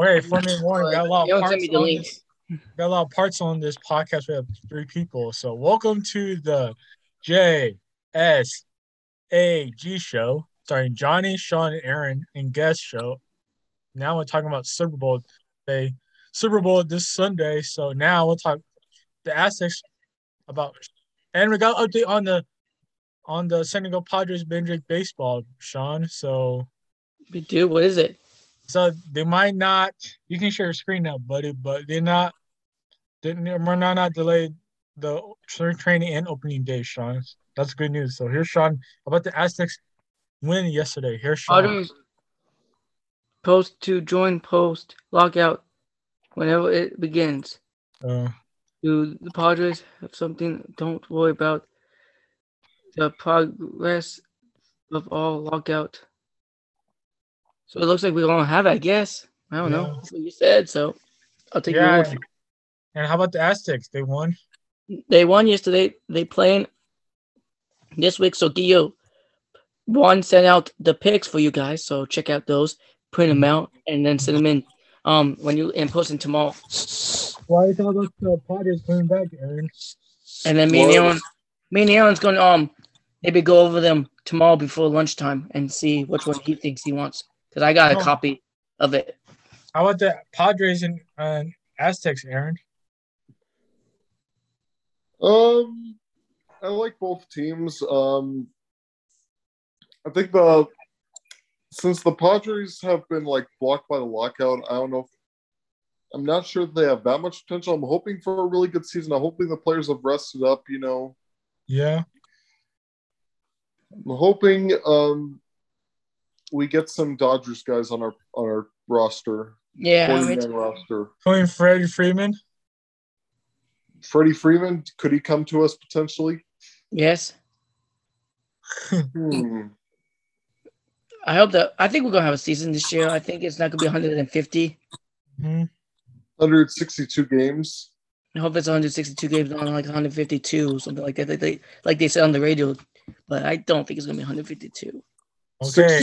Okay, for me, warning. Got a lot of parts send me the on link. this. Got a lot of parts on this podcast. We have three people. So welcome to the J S A G show, starring Johnny, Sean, and Aaron, and guest show. Now we're talking about Super Bowl day, Super Bowl this Sunday. So now we'll talk the Aztecs about, and we got an update on the on the San Diego Padres Benedict baseball, Sean. So We do. What is it? So they might not. You can share your screen now, buddy, but they're not. They're not not delayed the training and opening day, Sean. That's good news. So here's Sean about the Aztecs win yesterday. Here's Sean. Padres post to join post lockout whenever it begins. Uh, Do the Padres have something? Don't worry about the progress of all lockout. So it looks like we don't have it, I guess. I don't know. That's what you said, so I'll take yeah. your word. And how about the Aztecs? They won. They won yesterday. They playing this week. So Gio one sent out the picks for you guys. So check out those, print them out, and then send them in. Um, when you and post them tomorrow. Why is all those the Padres coming back, Aaron? And then me and Aaron, me and Aaron's gonna um maybe go over them tomorrow before lunchtime and see which one he thinks he wants. Cause I got a Oh. copy of it. How about the Padres and uh, Aztecs, Aaron? Um, I like both teams. Um, I think the since the Padres have been like blocked by the lockout, I don't know. If, I'm not sure they have that much potential. I'm hoping for a really good season. I'm hoping the players have rested up. You know, Yeah. I'm hoping um we get some Dodgers guys on our on our roster, Yeah, 40 it's- man roster. Putting Freddie Freeman. Freddie Freeman, could he come to us potentially? yes. Hmm. I hope that I think we're gonna have a season this year. I think it's not gonna be 150. hmm 162 games. I hope it's 162 games, not like 152 or something like that. Like they like they said on the radio, but I don't think it's gonna be 152. Okay.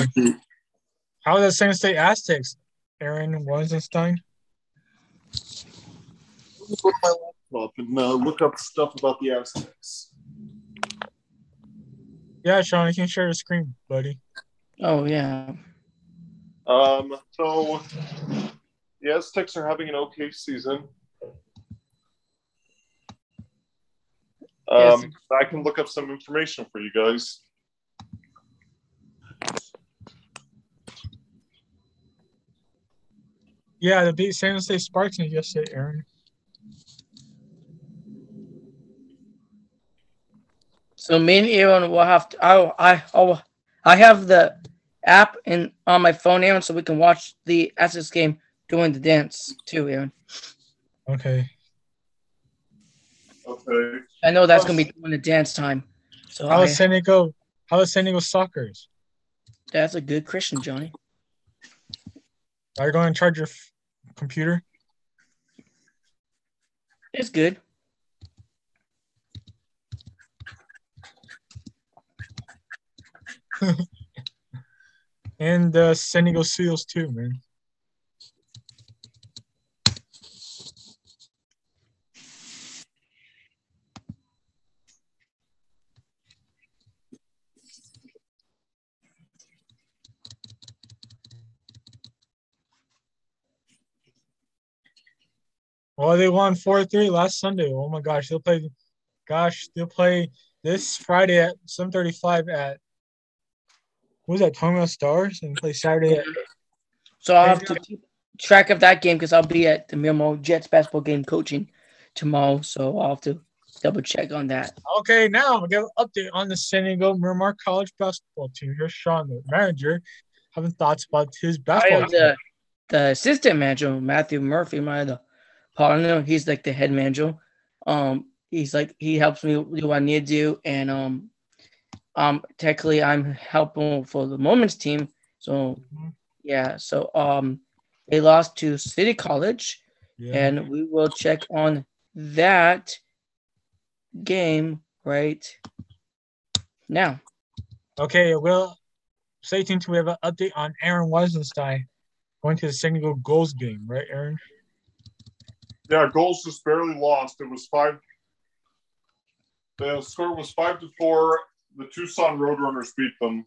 How about the San State Aztecs, Aaron Weisenstein? Look my laptop and uh, look up stuff about the Aztecs. Yeah, Sean, you can share the screen, buddy. Oh yeah. Um, so the Aztecs are having an okay season. Yes. Um, I can look up some information for you guys. Yeah, the beat San Jose Spartans yesterday, Aaron. So me and Aaron will have to. I I oh, I have the app in on my phone, Aaron, so we can watch the Aztecs game doing the dance too, Aaron. Okay. Okay. I know that's oh. gonna be during the dance time. So How I, is San Diego? How is San Diego Sockers? that's a good Christian, Johnny. Are you going to charge your f- computer? It's good. And the San Diego Seals too, man. Well, they won 4-3 last Sunday. Oh my gosh, they'll play gosh, they'll play this Friday at 7:35 at what was that, Tacoma Stars? And play Saturday at So I'll have to keep track of that game because I'll be at the Miramar Jets basketball game coaching tomorrow. So I'll have to double check on that. Okay, now we'll give an update on the San Diego Miramar College basketball team. Here's Sean, the manager, having thoughts about his oh, I basketball am team. the, the assistant manager, Matthew Murphy, my other partner. He's like the head manager. Um, he's like he helps me do what I need to do, and um, um, technically I'm helping for the Moments team. So Mhm. yeah, so um, they lost to City College, Yeah. and we will check on that game right now. Okay, well, stay tuned to we have an update on Aaron Weisenstein. going to the Diego Gulls game, right, Aaron? Yeah, goals just barely lost. It was five. The score was five to four. The Tucson Roadrunners beat them.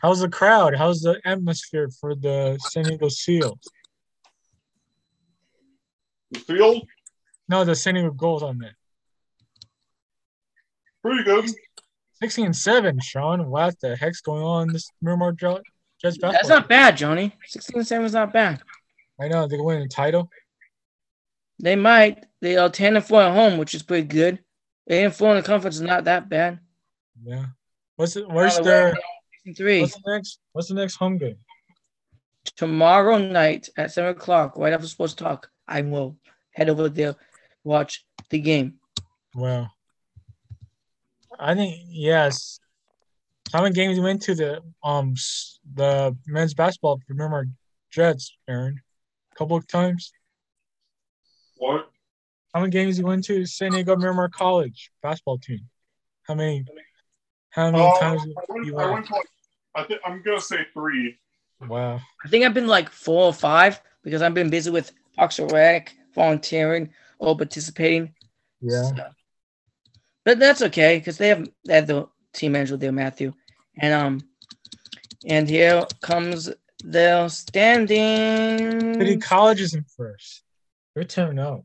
How's the crowd? How's the atmosphere for the San Diego Seals? The field, No, the San Diego Gulls on that. pretty good. 16 and 7, Sean. What the heck's going on in this Miramar Jets basketball? That's not bad, Johnny. 16 7 is not bad. I know they're winning the title. They might. They are 10 and 4 at home, which is pretty good. 8 and 4 in the conference is not that bad. Yeah. What's it? Where's the their? way, 6 and 3. What's the next? What's the next home game? Tomorrow night at 7 o'clock, right after sports talk, I will head over there, watch the game. Wow. I think yes. How many games you went to the um the men's basketball for Miramar Jets, Aaron? A couple of times. What? How many games you went to San Diego Miramar College basketball team? How many? How many Uh, times I went, you I went? went to like, I think I'm gonna say three. Wow. I think I've been like four or five because I've been busy with Parks Rec, volunteering, or participating. Yeah. So- but that's okay because they have they have the team manager there, Matthew, and um, and here comes the standing. City College is in first. They're 10 0.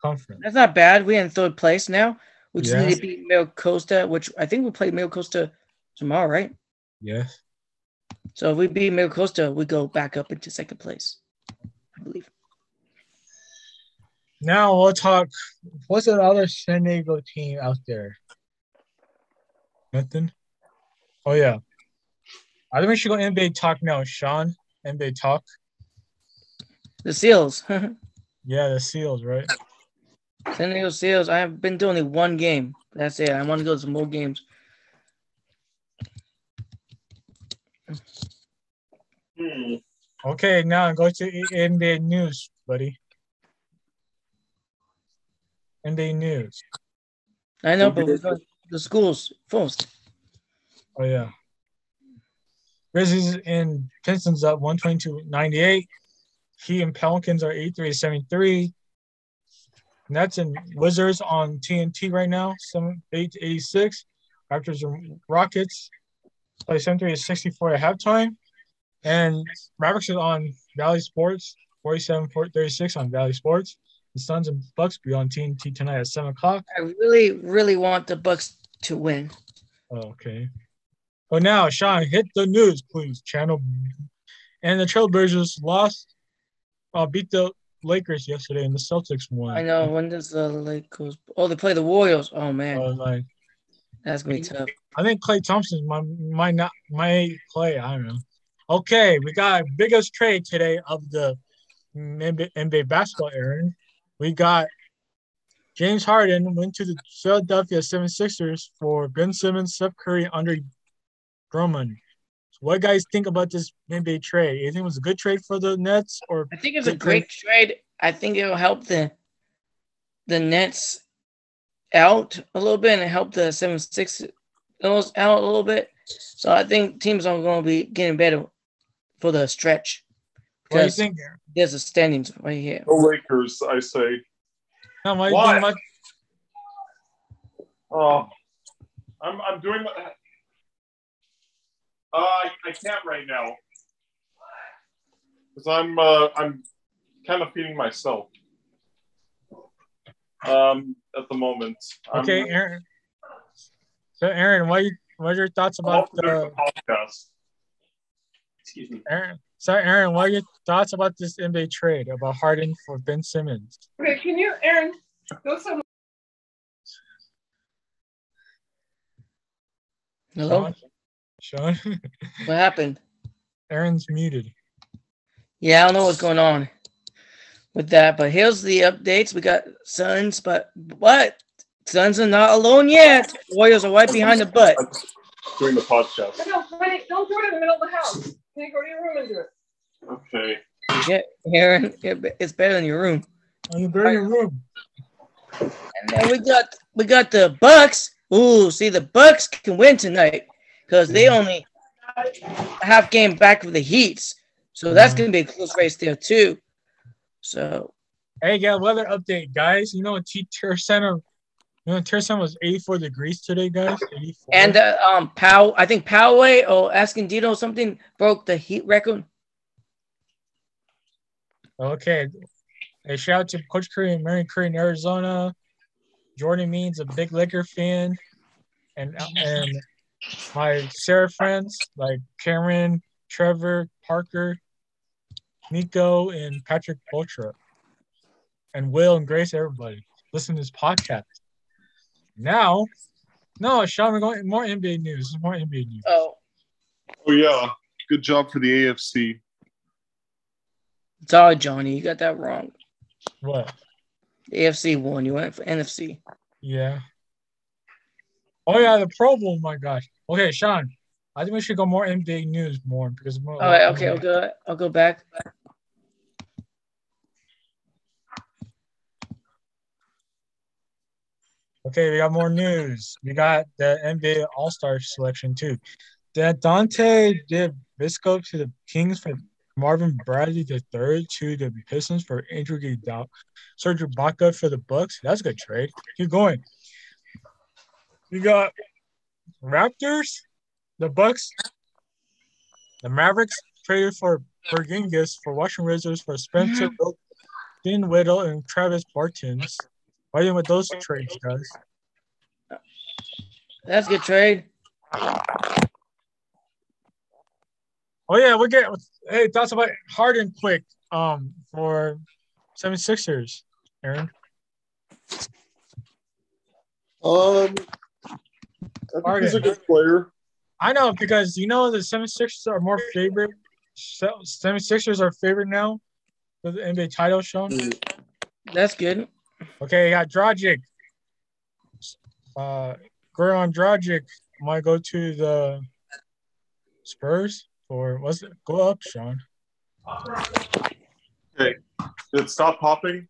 Conference. That's not bad. We're in third place now. We just Yeah. need to beat MiraCosta, which I think we play MiraCosta tomorrow, right? Yes. So if we beat MiraCosta, we go back up into second place, I believe. Now we'll talk. What's the other San Diego team out there? Nothing. Oh yeah. I think we should go NBA talk now, Sean. NBA talk. The Seals, Yeah, the Seals, right? San Diego Seals. I have been doing only one game. That's it. I want to go to some more games. Hmm. Okay, now go to NBA news, buddy. NBA news. I know, but we're the schools first. Oh yeah. Grizzlies and Pistons up 122-98. Heat and Pelicans are 83-73. Nets and Wizards on TNT right now, 78 to 86. Raptors and Rockets play 73 to 64 at halftime. And Mavericks is on Bally Sports, 47 36 on Bally Sports. The Suns and Bucks be on TNT tonight at 7 o'clock. I really, really want the Bucks to win. Okay. But now, Sean, hit the news, please. Channel. And the Trailblazers lost, uh, beat the Lakers yesterday, and the Celtics won. I know. When does the Lakers? Oh, they play the Warriors. Oh man, Uh, like, that's gonna be tough. I think Klay Thompson might, might not might play. I don't know. Okay, we got biggest trade today of the NBA, NBA basketball, Aaron. We got James Harden went to the Philadelphia 76ers for Ben Simmons, Seth Curry, and Andre Drummond. So what guys think about this NBA trade? You think it was a good trade for the Nets or I think it's a Good great trade. I think it will help the the Nets out a little bit and help the seven six out a little bit. So I think teams are going to be getting better for the stretch what do you think? Aaron? there's a standings right here. The Lakers, I say. No, what do Why? about Oh, uh, I'm I'm doing. Uh, I I can't right now because I'm uh, I'm kind of feeding myself. Um, at the moment. I'm- Okay, Aaron. So Aaron, what you what are your thoughts about the the podcast. Excuse me. Aaron? So Aaron, what are your thoughts about this NBA trade about Harden for Ben Simmons? Okay, can you, Aaron, go somewhere? Hello, Sean? Sean? what happened? Aaron's muted. Yeah, I don't know what's going on with that, but here's the updates. We got Suns, but what? Suns are not alone yet. Warriors are right behind the butt. Doing the podcast. No, honey, don't do it in the middle of the house. Can you go to your room and do it? Okay. Yeah, Aaron, it- it's better in your room. Oh, you're in your room. And then we got we got the Bucks. Ooh, see the Bucks can win tonight because they only half game back of the Heats. So that's Mhm. gonna be a close race there too. So Hey, got weather update, guys. You know, T Tier Center. You know, Tier Center was 84 degrees today, guys. 84. and uh, um Pow I think Poway or Escondido something broke the heat record. Okay. A shout out to Coach Curry and Marion Curry in Arizona. Jordan Means a big liquor fan. And and my Sarah friends like Cameron, Trevor, Parker, Nico, and Patrick Ultra. And Will and Grace, everybody. Listen to this podcast. Now, no, Sean, we're going more NBA news. More NBA news. Oh, Oh yeah, good job for the AFC. sorry, Johnny, you got that wrong. What? The AFC won. You went for NFC. Yeah. Oh yeah, the Pro Bowl. My gosh. Okay, Sean. I think we should go more NBA news more because more. All right, okay, I'll go. I'll go back. Okay, we got more news. We got the NBA All Star selection too. That Dante DeVisco to the Kings for Marvin Bradley the third to the Pistons for Andrew Iguodala. Serge Ibaka for the Bucks. That's a good trade. Keep going. We got Raptors, the Bucks, the Mavericks traded for Porzingis for Washington Wizards for Spencer Dinwiddie and Travis Bertans. Why didn't with those trades, guys? That's a good trade. Oh yeah, we get hey thoughts about Harden quick um for 76ers, Aaron. Um, I he's a good player. I know because you know the 76ers are more favorite. 76ers are favorite now for the NBA title shown. That's good. Okay, you got Dragic. Uh Goran Dragic might go to the Spurs or what's it? Go up, Sean. Did it stop popping?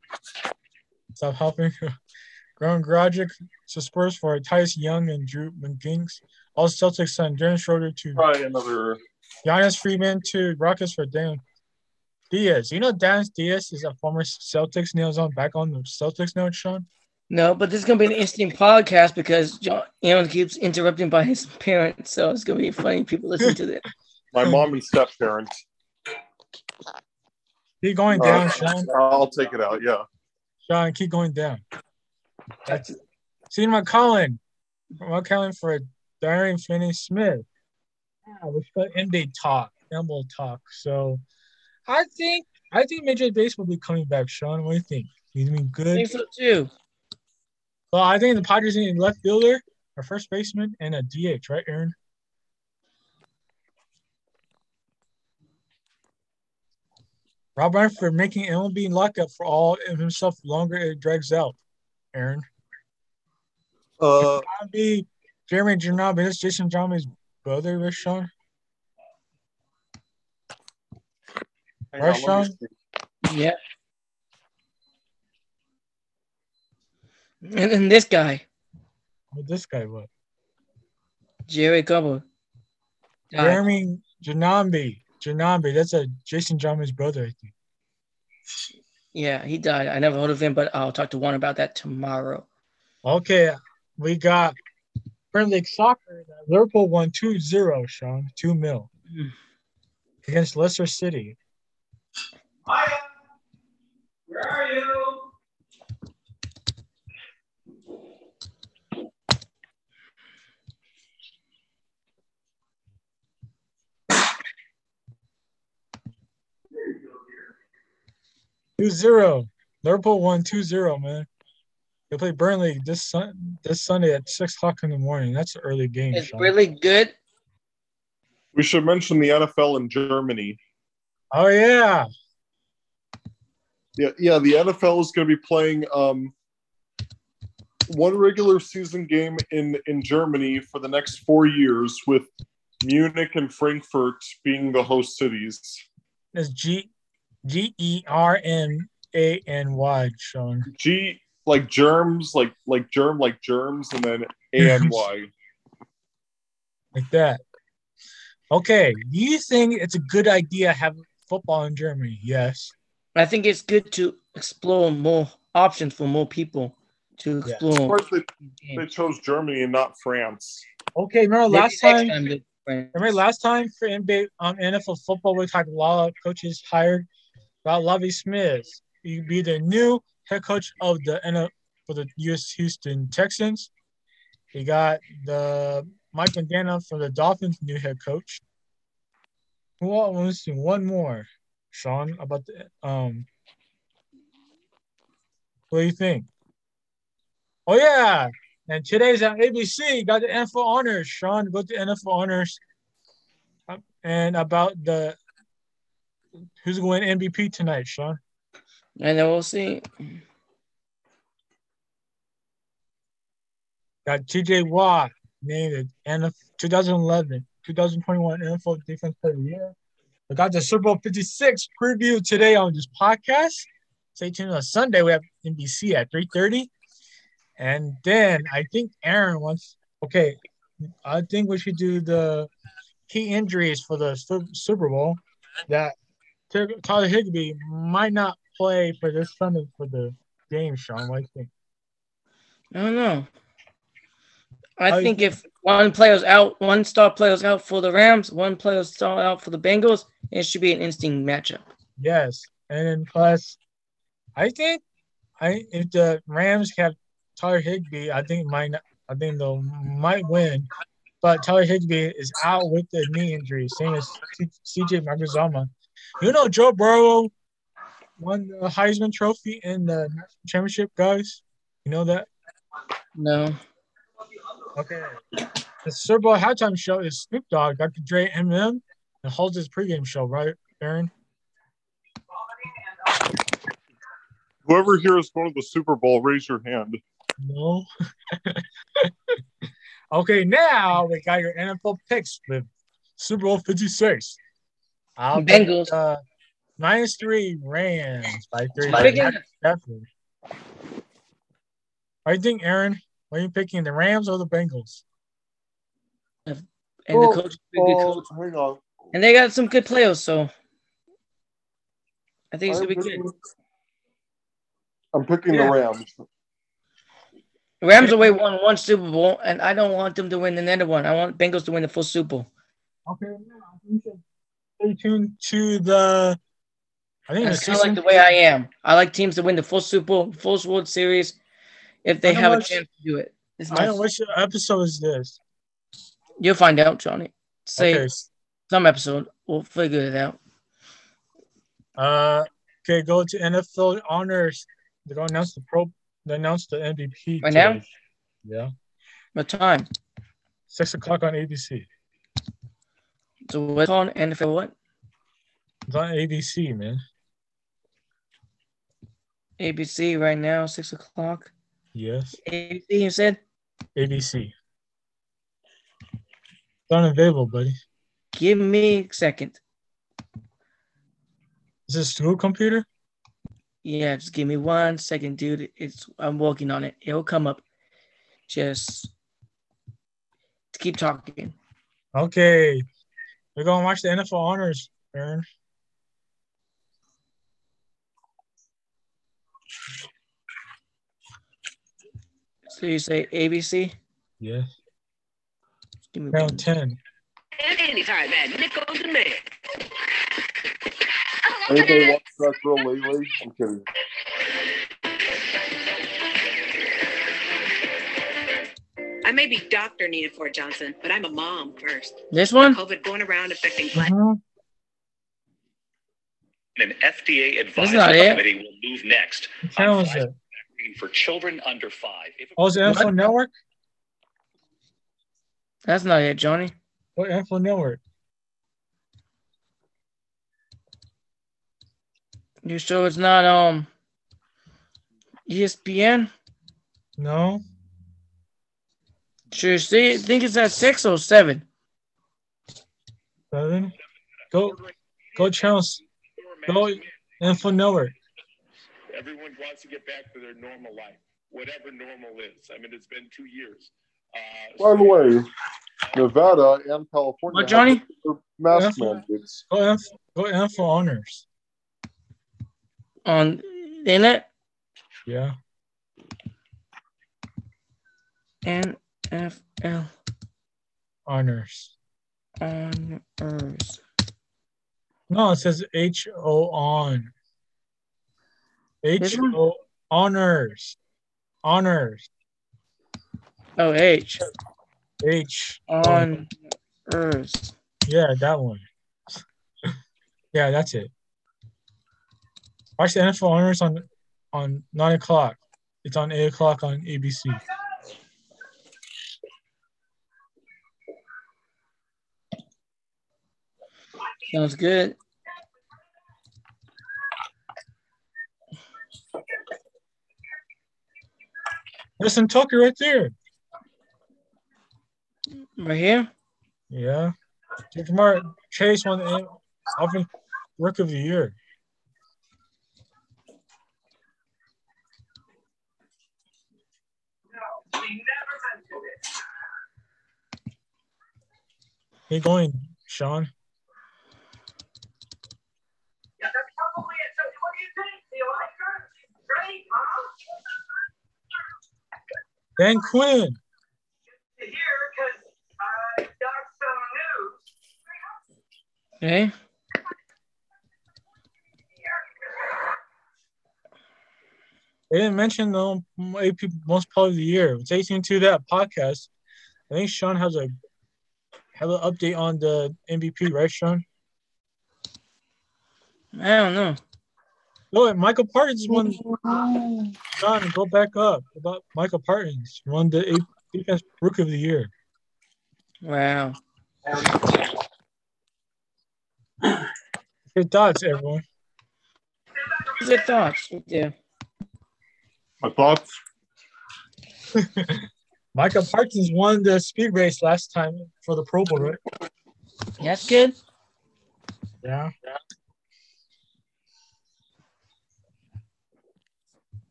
Stop helping. Goran Dragic to Spurs for Titus Young and Drew McGinks. All Celtics send Darren Schroeder to Probably another. Giannis Freeman to Rockets for Dan Diaz. You know Dan Diaz is a former Celtics nails on back on the Celtics now, Sean. No, but this is gonna be an interesting podcast because John Aaron keeps interrupting by his parents, so it's gonna be funny. People listen to this. My mom and step parents. Keep going down, Uh, Sean. I'll take it out. Yeah. Sean, keep going down. That's Seeing McCollum. McCollum for Dorian Finney Smith. Yeah, we got NBA talk, NBA talk. So I think I think Major League Baseball will be coming back, Sean. What do you think? He's been I good. think so too. Well, I think the Padres need a left fielder, a first baseman, and a DH, right, Aaron? Rob Ryan for making MLB lockup for all of himself longer it drags out. Aaron. Uh, Be Jeremy Giambi, that's Jason Giambi's brother, right, Sean? hang Right, on, let me Sean? see. Yeah. And then this guy, What this guy what? Jerry Gubble. Jeremy Giambi. Giambi. that's a Jason Giambi's brother, I think. Yeah, he died. I never heard of him, but I'll talk to Juan about that tomorrow. Okay, we got Premier League Soccer. Liverpool won 2-0, Sean. 2 mil Mm. against Leicester City. Where 2-0. Liverpool won 2-0, man. They play Burnley this sun this Sunday at six o'clock in the morning. That's an early game. It's Sean. really good. We should mention the NFL in Germany. Oh yeah. Yeah, yeah. The NFL is going to be playing um, one regular season game in in Germany for the next four years, with Munich and Frankfurt being the host cities. Is G G E R N A N Y, Sean. G like germs, like like germ, like germs, and then A N Y. Like that. Okay. Do you think it's a good idea have football in Germany. Yes. I think it's good to explore more options for more people to Yeah. Of course, they, they chose Germany and not France. Okay, remember Maybe last next time? they- friends. Remember last time for NBA um, NFL football, we talked a lot of coaches hired about Lovie Smith. He'd be the new head coach of the NFL for the US Houston Texans. He got the Mike McDaniel for the Dolphins new head coach. Who wants to one more? Sean, about the um what do you think? Oh yeah. And today's on ABC. Got the NFL honors. Sean, go to NFL honors. Uh, And about the who's going to win MVP tonight, Sean? And then we'll see. Got TJ Watt named the 2011, 2021 NFL Defense Player of the Year. I got the Super Bowl 56 preview today on this podcast. Stay tuned on Sunday. We have NBC at 3:30. And then I think Aaron wants okay. I think we should do the key injuries for the Su- Super Bowl that Tyler Higbee might not play for this Sunday for the game, Sean. What do you think? I don't know. I think if one player's out, one star player's out for the Rams, one player's star out for the Bengals, it should be an interesting matchup. Yes, and then plus, I think I if the Rams have Tyler Higbee, I think might not, I think they might win, but Tyler Higbee is out with the knee injury, same as C- CJ Magazama. You know, Joe Burrow won the Heisman Trophy in the championship, guys. You know that? No. Okay. The Super Bowl halftime show is Snoop Dogg, Dr. Dre, Eminem, and holds his pregame show, right, Aaron? Whoever here is going to the Super Bowl, raise your hand. No. okay, now we got your NFL picks with Super Bowl 56. I'll pick, Bengals. uh, minus three Rams by three. Who's picking? Definitely. What do you think, Aaron? What are you picking, the Rams or the Bengals? And Oh, the coach, be a good Oh, coach. hang on. and they got some good players, so I think it's I'm gonna be picking, good. I'm picking Yeah. the Rams. The Rams away won one Super Bowl, and I don't want them to win another one. I want Bengals to win the full Super Bowl. Okay, now you should stay tuned to the. I think the kind of like the way I am. I like teams to win the full Super Bowl, full World Series, if they have a chance to do it. It's I my, don't know which episode is this. you'll find out, Johnny. Say Okay, some episode. We'll figure it out. Uh, okay, go to NFL honors. They're gonna announce the pro. They announced the MVP Right now? today. Yeah, What time? six o'clock on ABC. So what's called NFL what? It's on ABC, man. ABC right now, six o'clock. Yes, ABC, you said? ABC. It's unavailable, buddy. Give me a second. Is this school computer? Yeah, just give me one second, dude. It's I'm working on it. It'll come up. Just keep talking. Okay, we're gonna watch the NFL honors, Aaron. So you say ABC? Yes, Give me round one. ten. anytime at Nichols and Man. Anybody watch that girl lately? I'm kidding. I may be Dr. Nina Ford Johnson, but I'm a mom first. This one? COVID going around affecting black. Mhm. An FDA advisory committee will move next What channel on is it? for children under five. If Oh, is it NFL Network? That's not it, Johnny. What NFL Network? You sure it's not um ESPN? No. Sure, see, I think it's at six or seven. Seven. Go, go channels. Go NFL Network. Everyone wants to get back to their normal life, whatever normal is. I mean, it's been two years. Uh, By the way, Nevada and California What, Johnny? have their mask Yeah. mandates. Go F, go Go NFL honors. On the internet, Yeah. NFL Honors. honors. No, it says H O on. H? O honors. Honors. Oh, H H. on Earth. Yeah, that one. yeah, that's it. Watch the NFL honors on on nine o'clock. It's on eight o'clock on ABC. Sounds good. Listen, Tucker right there. Right here. Yeah. Ja'Marr Chase won the eh, offensive rookie of the year. Hey, going, Sean. Yeah, that's probably it. So what do you think? Do you like her? She's great, huh? Dan Quinn. To hear, because I got some news. Okay. They didn't mention the AP most part of the year. It's 18 to that podcast. I think Sean has a have an update on the MVP, right, Sean? I don't know. Oh, no, Micah Parsons won. Sean, go back up about Micah Parsons won the AP defense rookie of the year. Wow. Good thoughts, everyone. Good thoughts. Yeah. My thoughts? Micah Parsons won the speed race last time for the Pro Bowl, right? That's good. Yeah.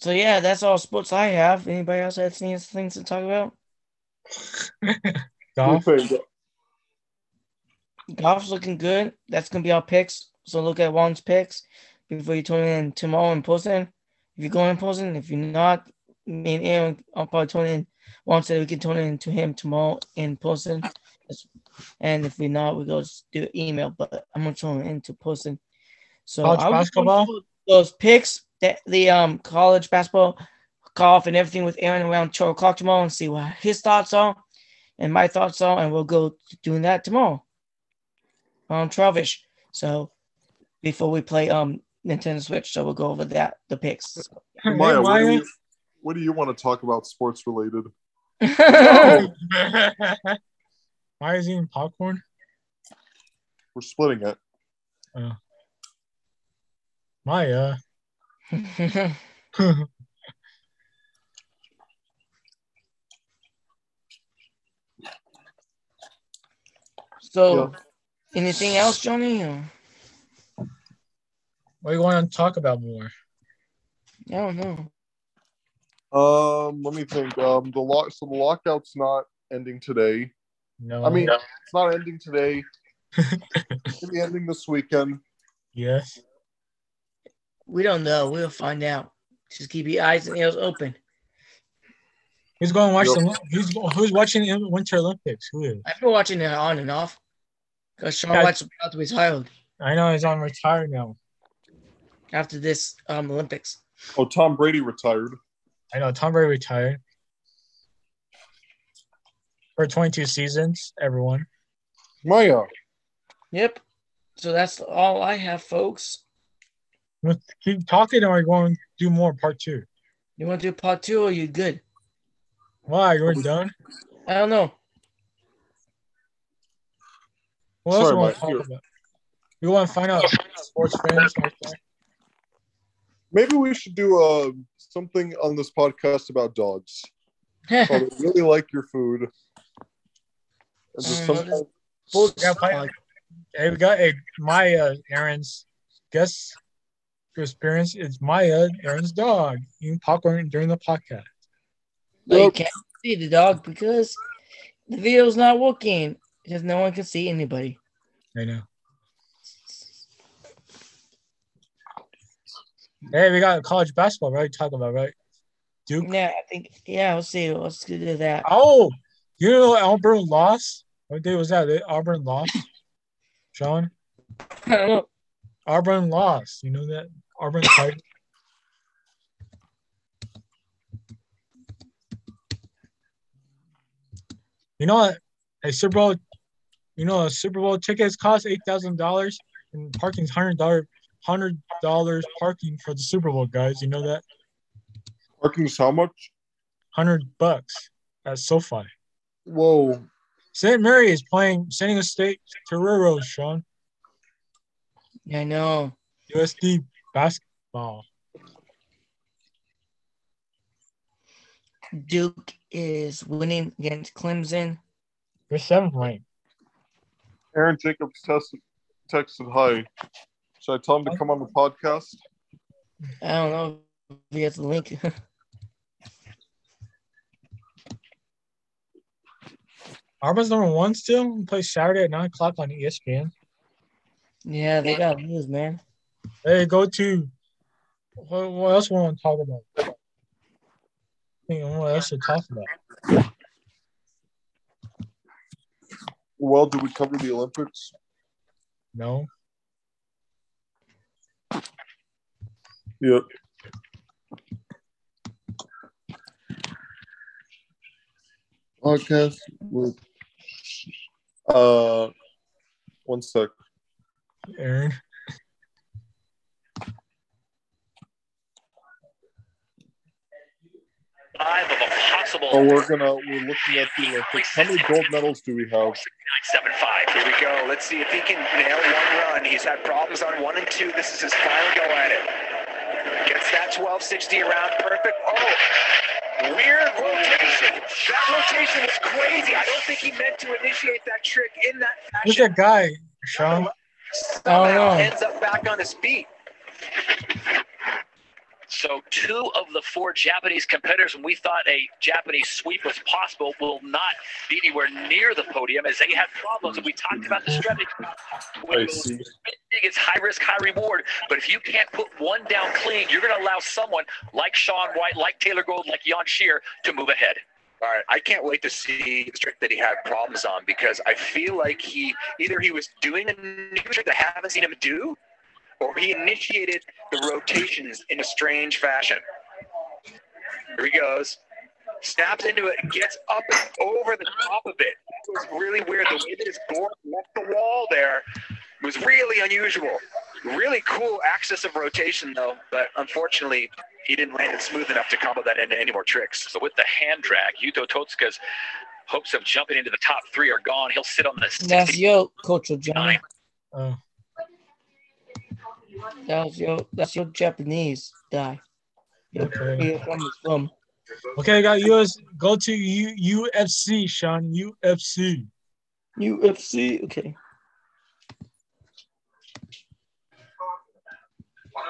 So yeah, that's all sports I have. Anybody else have any things to talk about? Golf. Golf's looking good. That's gonna be our picks. So look at Juan's picks before you tune in tomorrow in Poston. If you're going in Poston, if you're not, me and Aaron, I'll probably tune in. Juan said we can tune in to him tomorrow in Poston. And if we're not, we go s- do email. But I'm gonna tune into Poston. So College I was basketball? those picks that the um college basketball golf and everything with Aaron around 12 o'clock tomorrow and see what his thoughts are and my thoughts are, and we'll go doing that tomorrow on 12ish. So before we play um Nintendo Switch, so we'll go over that the picks. Hey, Maya, what do, you, what do you want to talk about sports related? Maya's eating popcorn. We're splitting it. Maya. so anything else, Johnny? Or- What do you want to talk about more? I don't know. Um, let me think. Um, the lock. So the lockout's not ending today. No. I mean, it's not ending today. it's gonna be ending this weekend. yes. We don't know. We'll find out. Just keep your eyes and ears open. Who's going to watch the? Who's who's watching the Winter Olympics? Who is? I've been watching it on and off because Shaun Yeah. White's about to be retired I know he's on retire now. after this um Olympics. Oh, Tom Brady retired. I know Tom Brady retired for 22 seasons. Everyone. Maya, Yep. So that's all I have, folks. Let's keep talking, or are we going to do more part two? You want to do part two or you good? Why you're done? I don't know. What else Sorry, you want to talk here. about? You want to find out sports fans? like maybe we should do uh, something on this podcast about dogs. They really like your food. And just Um, sometimes- Full- Yeah, play- Hey, we got a Maya, errands. guest experience. It's Maya, Aaron's dog, eating popcorn during the podcast. No, you can't. see the dog because the video's not working because no one can see anybody. I know. Hey, we got college basketball, right? Talk about right. Duke. Yeah, I think. Yeah, we'll see. Let's do that. Oh, you know Auburn lost. What day was that? They- Auburn lost. Sean, I don't know. Auburn lost. You know that Auburn. You know what? A Super Bowl. You know, a Super Bowl tickets cost eight thousand dollars, and parking's hundred dollar, hundred dollars parking for the Super Bowl, guys. You know that Parking's how much? hundred bucks at SoFi. Whoa. St. Mary is playing San Diego State Toreros, Sean. Yeah, I know. USD basketball. Duke is winning against Clemson. They're seventh ranked. Aaron Jacobs tested, texted hi. Should I tell him to come on the podcast? I don't know if he has the link. Auburn's number one still. We play Saturday at nine o'clock on ESPN. Yeah, they got news, man. Hey, go to what, what else we want to talk about? I think what else to talk about? Well, did we cover the Olympics? No. Yep. Podcast with uh one sec. Aaron. Five of a possible. Oh, we're gonna we're looking at the Olympics. How many gold medals do we have? Seven five. Here we go. Let's see if he can nail one run. He's had problems on one and two. This is his final go at it. Gets that 1260 around perfect. Oh, weird rotation. That rotation was crazy. I don't think he meant to initiate that trick in that Who's fashion. that guy, Sean? Somehow Oh, no. ends up back on his feet. So two of the four Japanese competitors, when we thought a Japanese sweep was possible, will not be anywhere near the podium as they had problems. And we talked about the strategy. I see. It's high risk, high reward. But if you can't put one down clean, you're going to allow someone like Shaun White, like Taylor Gold, like Jan Scherrer to move ahead. All right, I can't wait to see the trick that he had problems on because I feel like he either he was doing a new trick that I haven't seen him do, or he initiated the rotations in a strange fashion. Here he goes, snaps into it, gets up and over the top of it. It was really weird. The way that his board left the wall there was really unusual. Really cool axis of rotation though, but unfortunately he didn't land it smooth enough to combo that into any more tricks. So with the hand drag, Yuto Totsuka's hopes of jumping into the top three are gone. He'll sit on the That's 60. your coach, Johnny. Oh, That was your that's your Japanese guy. Your okay. where from is from. Okay, got US. Go to U, UFC, Sean. UFC. UFC. Okay.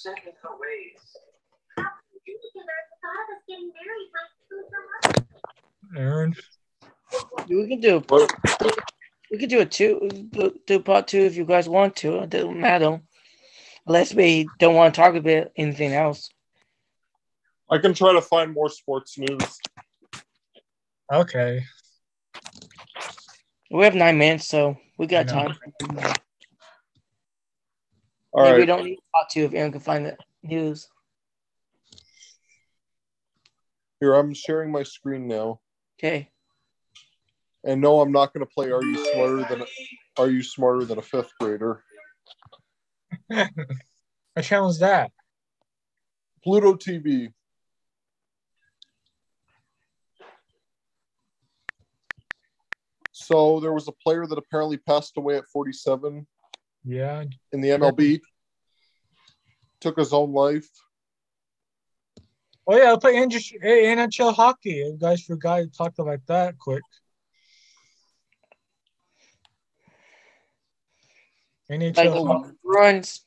She's just set in her ways. Aaron. We can do. What? We can do a two Do, do part two if you guys want to. It doesn't matter. Unless we don't want to talk about anything else. I can try to find more sports news. Okay. We have nine minutes, so we got time. All Maybe we don't need to talk to you if Aaron can find the news. Here, I'm sharing my screen now. Okay. And no, I'm not going to play Are You Smarter Than Are You Smarter Than a Fifth Grader? I challenge that? Pluto TV. So there was a player that apparently passed away at 47 Yeah. in the MLB. Took his own life. Oh yeah, I play NJ hey, NHL hockey. You guys forgot to talk about that quick. NHL Like hockey. runs.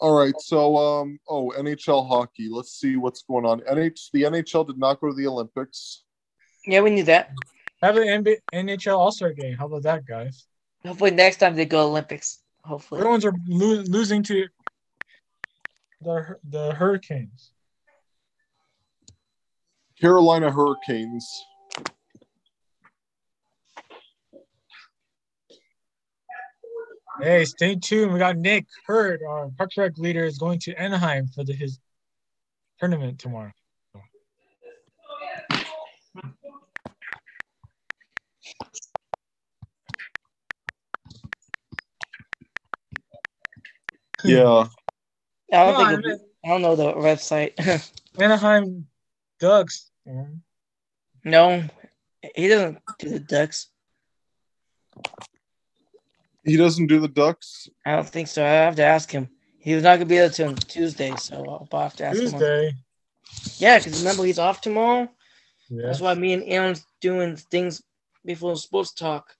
All right, so um, oh NHL hockey. Let's see what's going on. NH the NHL did not go to the Olympics. Yeah, we knew that. Have an NBA, NHL All Star game. How about that, guys? Hopefully next time they go Olympics. Hopefully. Everyone's are lo- losing to the the Hurricanes. Carolina Hurricanes. Hey, stay tuned. We got Nick Hurd, our Parks Rec leader, is going to Anaheim for the, his tournament tomorrow. Yeah. I don't No, think I it'll be- I don't know the website. Anaheim Ducks. man. no, he doesn't do the Ducks. He doesn't do the Ducks. I don't think so. I have to ask him. He was not gonna be able to on Tuesday, so I'll have to ask him. Tuesday. Yeah, because remember he's off tomorrow. Yeah. That's why me and Aaron's doing things before sports talk.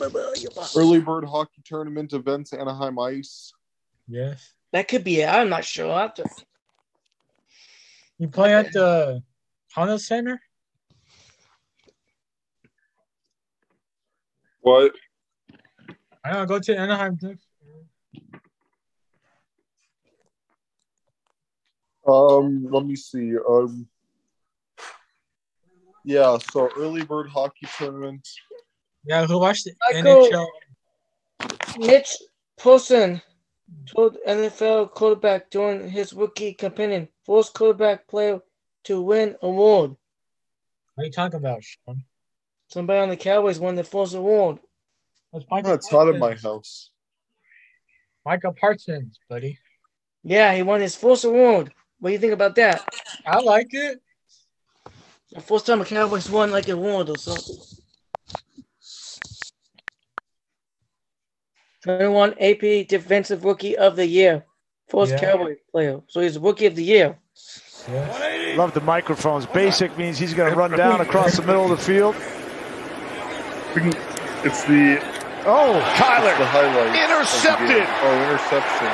Early bird hockey tournament events Anaheim Ice. Yes. That could be it. I'm not sure. I'll have to. You play at the Honda Center? What? I don't know, go to Anaheim Ducks. Um, let me see. Um, yeah. So early bird hockey tournament. Yeah, who watched the Michael- NHL? Mitch Poulsen told NFL quarterback during his rookie campaign, first quarterback player to win award. What are you talking about, Sean? Somebody on the Cowboys won the first award. That's Michael it's hot in my house. Michael Parsons, buddy. Yeah, he won his first award. What do you think about that? I like it. The first time a Cowboys won like a award or something. 21 AP Defensive Rookie of the Year. First Yeah. Cowboy player. So he's Rookie of the Year. Yes. Love the microphones. Basic means he's going to run down across the middle of the field. It's the Oh, it's the Kyler. highlight. of the Intercepted. game. Oh, interception.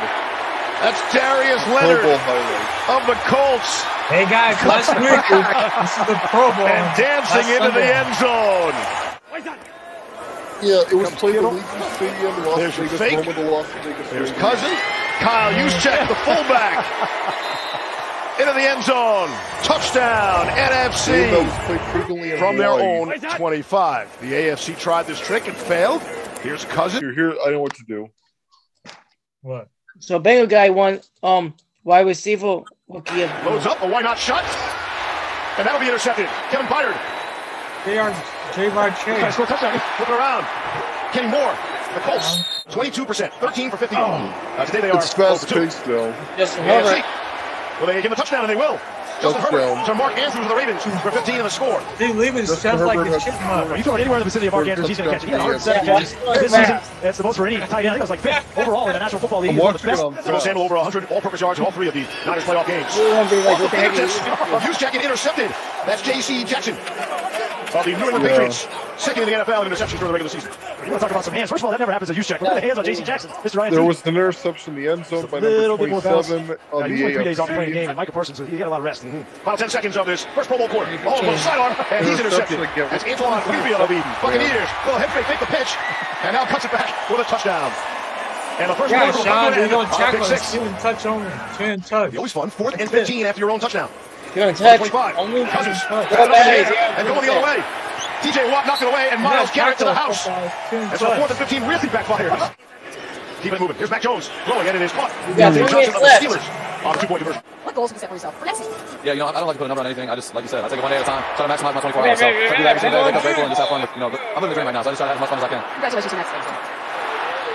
That's Darius Leonard of the Colts Hey guys, last week this is the Pro Bowl. and dancing Last into the end zone. Yeah, it was Come played at Kittle. Allegiant Stadium, Las There's your Vegas, fake. home of the Las Vegas There's Raiders. Cousin. Kyle Juszczyk, the fullback. into the end zone. Touchdown, NFC. was played frequently in From their own 25. The AFC tried this trick and failed. Here's Cousin. Here, here, I know what to do. What? So Bengal guy won um wide receiver rookie of Loads up, a why not shut? And that'll be intercepted. Kevin Byard. They are Javon Trying to score a touchdown. Looking around. Kenny Moore. The Colts. 22%. 13 for 50. Uh, today they are It's 12 fast for 2. paced though. Justin Herbert. Will they give him a touchdown? And they will. Justin Touchdown. Herbert to Mark Andrews of the Ravens for 15 in the score. They leave his Justin stuff like Herbert a chipmunk. You throw it anywhere in the vicinity of Mark Andrews, he's going to catch it. He had touchdown 107 catches. This season, that's the most for any tight end. I think it was like fifth overall in the National Football League. I'm He's one of the best. on Phil top. Samuel over 100 all-purpose yards in all three of the Niners playoff games. We're gonna be like, Off the what the fingertips Hughes Jacket intercepted. That's J.C. Jackson of the New England Yeah. Patriots. Second in the NFL in interceptions during the regular season. You want to talk about some hands? First of all, that never happens at check. Look at the hands on J.C. Jackson. Mr. Ryan. There T. was an interception in the end zone by a little number bit more bounce. 27 Uh, on he's the only three days off playing a game, AFC. and Michael Parsons, he got a lot of rest. About 10 seconds of this first Pro Bowl quarter. All on the sidearm, and he's intercepted. Interception again. That's Antoine Winfield of the Buccaneers. Little head fake, fake the pitch, and now cuts it back with a touchdown. And the first Yeah, one will come Sean, to we an don't end on a tackle big us. six. Give him touch only. Ten touch. Always fun. Fourth and 15 after your own touchdown. You're gonna touch 25. only Cousins. touch. Pass it up the air, And going the other way. TJ Watt knocked it away, and Myles Garrett to the house. Ten a so the fourth touch. and 15 really backfires. Keep it moving. Here's Mac Jones throwing, and it is caught. got Dante three Johnson of the Steelers on a two-point conversion. What goals can you set for yourself for next season? Yeah, you know, I don't like to put a number on anything. I just, like you said, I take it one day at a time. Try to maximize my 24 hours. So try to do that every single day, wake up grateful, and just have fun with, you know, I'm living the dream right now, so I just try to have as much fun as I can. Congratulations on next season.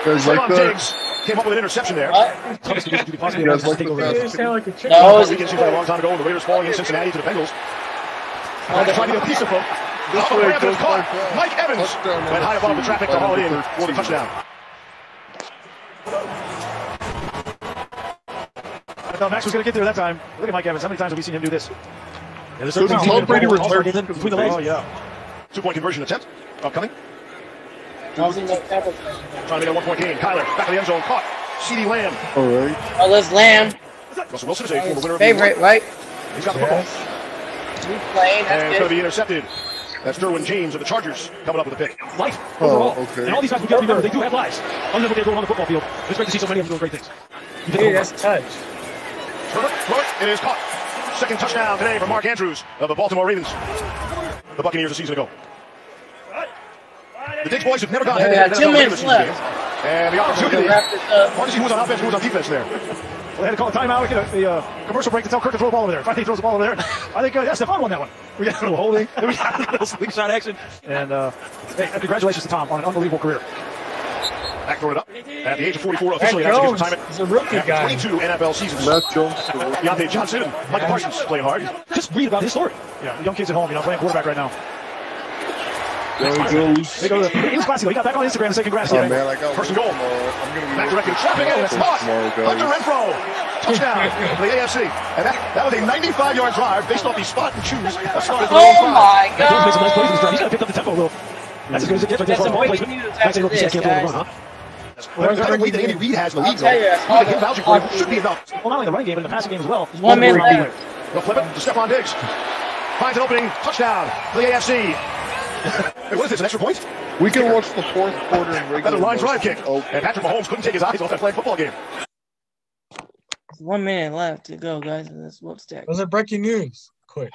Guys like Stephon that? Diggs came up with an interception there. Toughest conditions you could possibly You like to take the over. You sound like a chicken. No, Weekend seems like a long time ago. The Raiders falling in Cincinnati to the Bengals. Oh, they're trying to get a piece of them. This Oh, way Rams goes caught. Mike Evans Touchdown went high above the traffic to haul it in for the touchdown. I thought Max was going to get there that time. Look at Mike Evans. How many times have we seen him do this? Yeah, there's So certain did Tom Brady have all-star retire games in between the legs. Oh, yeah. Two point conversion attempt upcoming. I was in the Tampa. Trying to make a one point game. Kyler back to the end zone caught. CeeDee Lamb. All right. Oh, let's Lamb. Russell Wilson is a former winner of Favorite, the right? He's got the football. He's playing. And That's it's going to be intercepted. That's Derwin James of the Chargers coming up with a pick. Life Oh, overall. okay. And all these guys, we got to remember, they do have lives. Unlike what they're doing on the football field. It's great to see so many of them doing great things. You take Dude, that's touch. Herbert, throw it. It is caught. Second touchdown today for Mark Andrews of the Baltimore Ravens. The Buccaneers a season ago. The Diggs boys have never gone Yeah, head-to-head two minutes left. And the We're opportunity. gonna wrap this up. Want to see who's on offense, who's on defense there. Well, they had to call a timeout. We get a, the uh, commercial break to tell Kirk to throw the ball over there. If I think he throws the ball over there, I think uh, yeah, Stephon won that one. We got a little holding, then we got a little slingshot action, and uh, hey, congratulations to Tom on an unbelievable career. Back throwing it up. At the age of 44, officially Matt announced his Jones retirement. is a rookie After guy. 22 NFL seasons. Mac Jones. Diontae Johnson and Michael Parsons playing hard. Just read about his story. Yeah, young kids at home, you know, playing quarterback right now. There he goes. They go to the, it was classic. He got back on Instagram and said congrats. Oh man, I got First and goal. tomorrow. I'm gonna be Back working directing traffic and it's caught. Hunter. Renfrow. Touchdown for the AFC. And that, that was a 95 yard drive based off the spot and choose. Oh that started their Oh drive. my Mac Jones made some nice plays in this drive. He's got to pick up the tempo a little. That's as good as it gets right there That's for some ball breaking placement. news Max after April can't throw the run, huh? Well, the kind of weight that Andy Reid has in the I'll league, tell you, though, that's even him vouching for him should be enough. Well, not only the running game, but in the passing game as well. One minute Very left. good. They'll flip it to Stephon Diggs. Finds an opening. Touchdown for the AFC. Hey, what is this, an extra point? We can watch the fourth quarter in regular. Another line drive kick. Oh, And Patrick Mahomes couldn't take his eyes off that playing football game. One minute left to go, guys. And this what's that? Was it breaking news? Quick.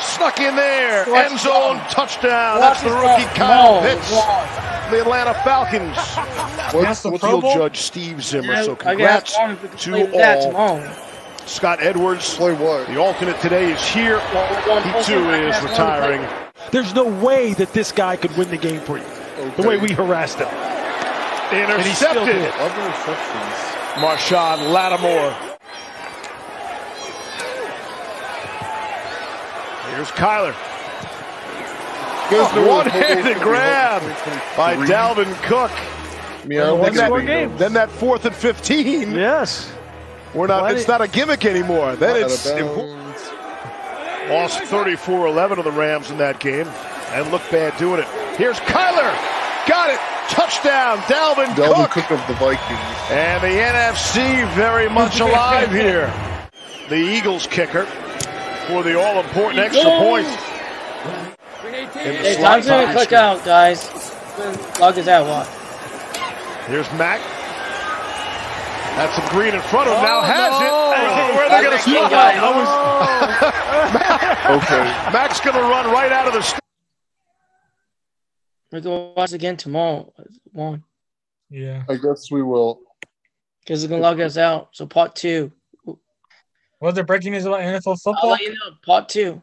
Snuck in there. Watch End zone this touchdown. Watch That's the rookie stuff. Kyle No, Pitts. wrong. The Atlanta Falcons. That's what's, the what's Pro Bowl? Judge Steve Zimmer. Yeah, So I guess congrats Tom, if we could to play that all. Tomorrow. Scott Edwards, play what? the alternate today, is here. He too is retiring. There's no way that this guy could win the game for you. The way we harassed him. And he still Intercepted. did. Other receptions. Marshon Lattimore. Here's Kyler. Guys know oh, what One-handed Hobo's gonna be grab by Dalvin Cook. I mean, I don't One think score it's game. Then that fourth and 15. Yes. We're not. Plenty- It's not a gimmick anymore. Then out it's important. Lost 34-11 to the Rams in that game, and looked bad doing it. Here's Kyler, got it, touchdown, Dalvin, Dalvin Cook. Cook of the Vikings. and the NFC very much alive here. The Eagles kicker for the all-important extra point. In the Hey, time's gonna pocket. click out, guys. Log is out. What? Here's Mack. That's some green in front of him. now Oh, has no. it. Oh, where are they going to Thank you, stop? guys. Okay. Mack's going to run right out of the. St- We're gonna watch again tomorrow. One, Yeah. I guess we will. because it's gonna log us out. So part two. Was there breaking news about NFL I'll football? let you know. Part two.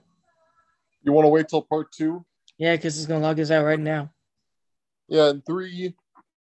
You want to wait till part two? Yeah, because it's gonna log us out right now. Yeah, in three,